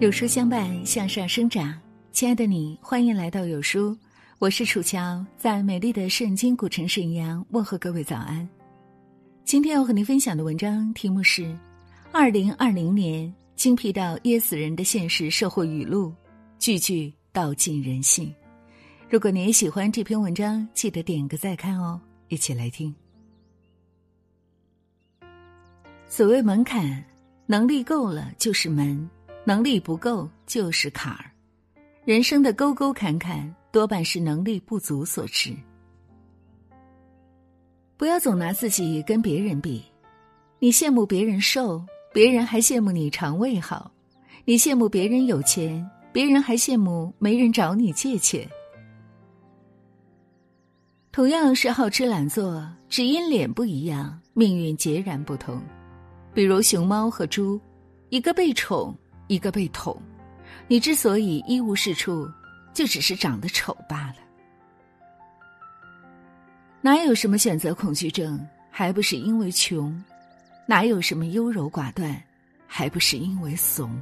有书相伴，向上生长。亲爱的你，欢迎来到有书，我是楚乔，在美丽的圣经古城沈阳问候各位早安。今天要和您分享的文章题目是《二零二零年精辟到噎死人的现实社会语录》，句句道尽人性。如果你也喜欢这篇文章，记得点个再看哦。一起来听。所谓门槛，能力够了就是门。能力不够就是坎儿，人生的沟沟坎坎多半是能力不足所致。不要总拿自己跟别人比，你羡慕别人瘦，别人还羡慕你肠胃好；你羡慕别人有钱，别人还羡慕没人找你借钱。同样是好吃懒做，只因脸不一样，命运截然不同。比如熊猫和猪，一个被宠。一个被捅，你之所以一无是处，就只是长得丑罢了。哪有什么选择恐惧症，还不是因为穷；哪有什么优柔寡断，还不是因为怂。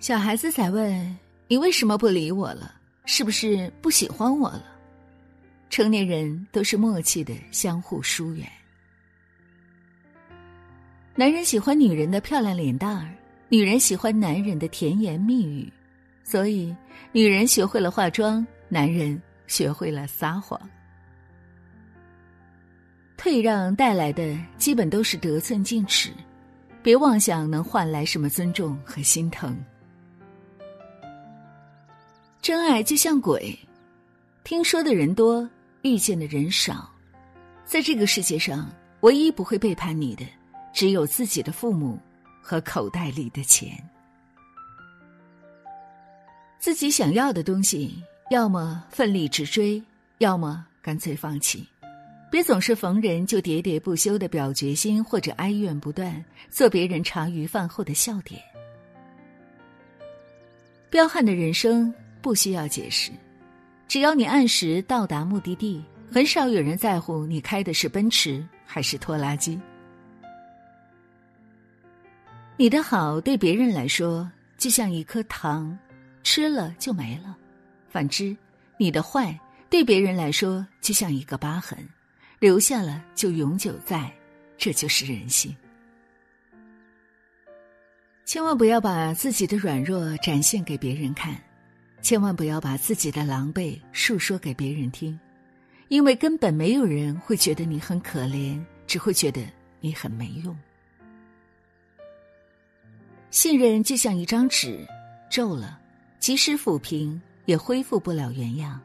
小孩子在问你为什么不理我了，是不是不喜欢我了？成年人都是默契的相互疏远。男人喜欢女人的漂亮脸蛋儿，女人喜欢男人的甜言蜜语，所以女人学会了化妆，男人学会了撒谎。退让带来的基本都是得寸进尺，别妄想能换来什么尊重和心疼。真爱就像鬼，听说的人多，遇见的人少，在这个世界上，唯一不会背叛你的。只有自己的父母和口袋里的钱。自己想要的东西，要么奋力直追，要么干脆放弃。别总是逢人就喋喋不休的表决心，或者哀怨不断，做别人茶余饭后的笑点。彪悍的人生不需要解释，只要你按时到达目的地，很少有人在乎你开的是奔驰还是拖拉机。你的好对别人来说就像一颗糖，吃了就没了；反之，你的坏对别人来说就像一个疤痕，留下了就永久在。这就是人性。千万不要把自己的软弱展现给别人看，千万不要把自己的狼狈述说给别人听，因为根本没有人会觉得你很可怜，只会觉得你很没用。信任就像一张纸，皱了，即使抚平也恢复不了原样。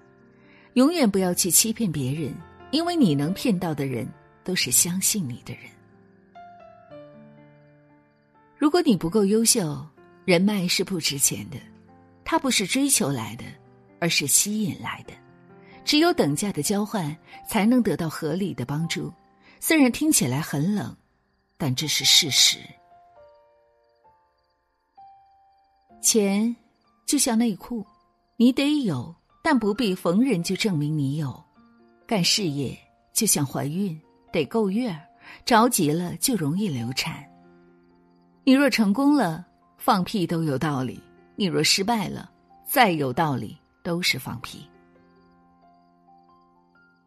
永远不要去欺骗别人，因为你能骗到的人都是相信你的人。如果你不够优秀，人脉是不值钱的，它不是追求来的，而是吸引来的。只有等价的交换，才能得到合理的帮助。虽然听起来很冷，但这是事实。钱就像内裤，你得有，但不必逢人就证明你有；干事业就像怀孕，得够月儿，着急了就容易流产。你若成功了，放屁都有道理；你若失败了，再有道理都是放屁。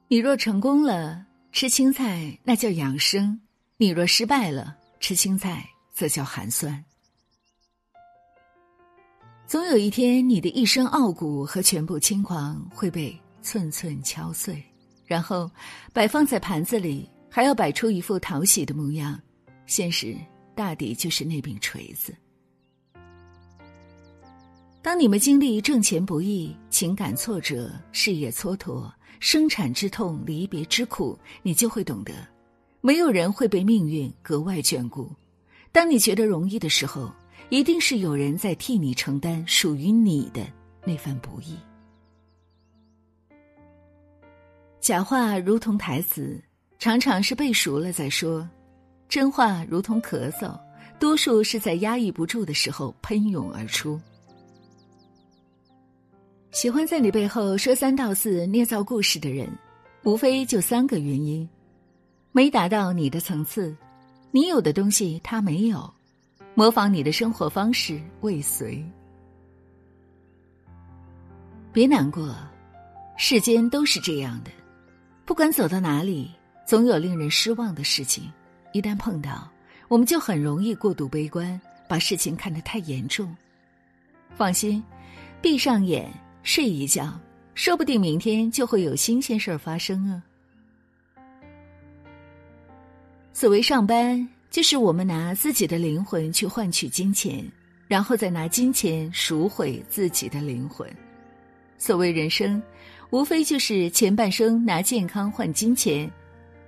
你若成功了，吃青菜那叫养生；你若失败了，吃青菜则叫寒酸。总有一天，你的一身傲骨和全部轻狂会被寸寸敲碎，然后摆放在盘子里，还要摆出一副讨喜的模样。现实大抵就是那柄锤子。当你们经历挣钱不易、情感挫折、事业蹉跎、生产之痛、离别之苦，你就会懂得，没有人会被命运格外眷顾。当你觉得容易的时候。一定是有人在替你承担属于你的那份不易。假话如同台词，常常是背熟了再说；真话如同咳嗽，多数是在压抑不住的时候喷涌而出。喜欢在你背后说三道四、捏造故事的人，无非就三个原因：没达到你的层次，你有的东西他没有。模仿你的生活方式，未遂。别难过，世间都是这样的，不管走到哪里，总有令人失望的事情。一旦碰到，我们就很容易过度悲观，把事情看得太严重。放心，闭上眼睡一觉，说不定明天就会有新鲜事儿发生啊。所谓上班，就是我们拿自己的灵魂去换取金钱，然后再拿金钱赎回自己的灵魂。所谓人生，无非就是前半生拿健康换金钱，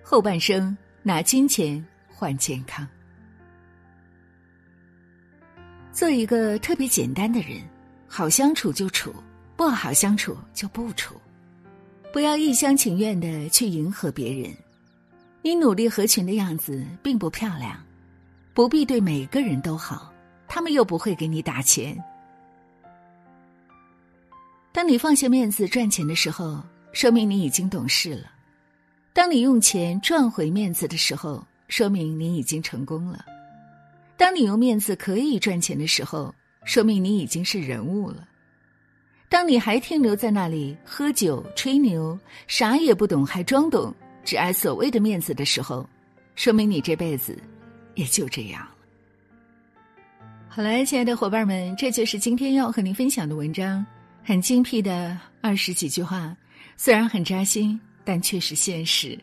后半生拿金钱换健康。做一个特别简单的人，好相处就处，不好相处就不处，不要一厢情愿的去迎合别人。你努力合群的样子并不漂亮，不必对每个人都好，他们又不会给你打钱。当你放下面子赚钱的时候，说明你已经懂事了；当你用钱赚回面子的时候，说明你已经成功了；当你用面子可以赚钱的时候，说明你已经是人物了；当你还停留在那里喝酒吹牛，啥也不懂还装懂。只爱所谓的面子的时候，说明你这辈子也就这样了。好了，亲爱的伙伴们，这就是今天要和您分享的文章，很精辟的二十几句话，虽然很扎心，但却是现实。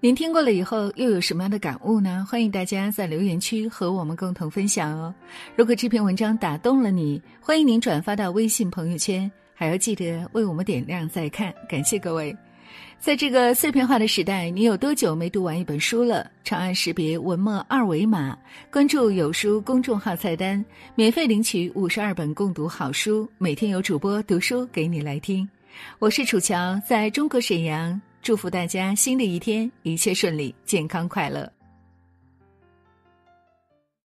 您听过了以后，又有什么样的感悟呢？欢迎大家在留言区和我们共同分享哦。如果这篇文章打动了你，欢迎您转发到微信朋友圈，还要记得为我们点亮再看，感谢各位。在这个碎片化的时代，你有多久没读完一本书了？长按识别文末二维码，关注“有书”公众号菜单，免费领取五十二本共读好书，每天有主播读书给你来听。我是楚乔，在中国沈阳，祝福大家新的一天一切顺利，健康快乐。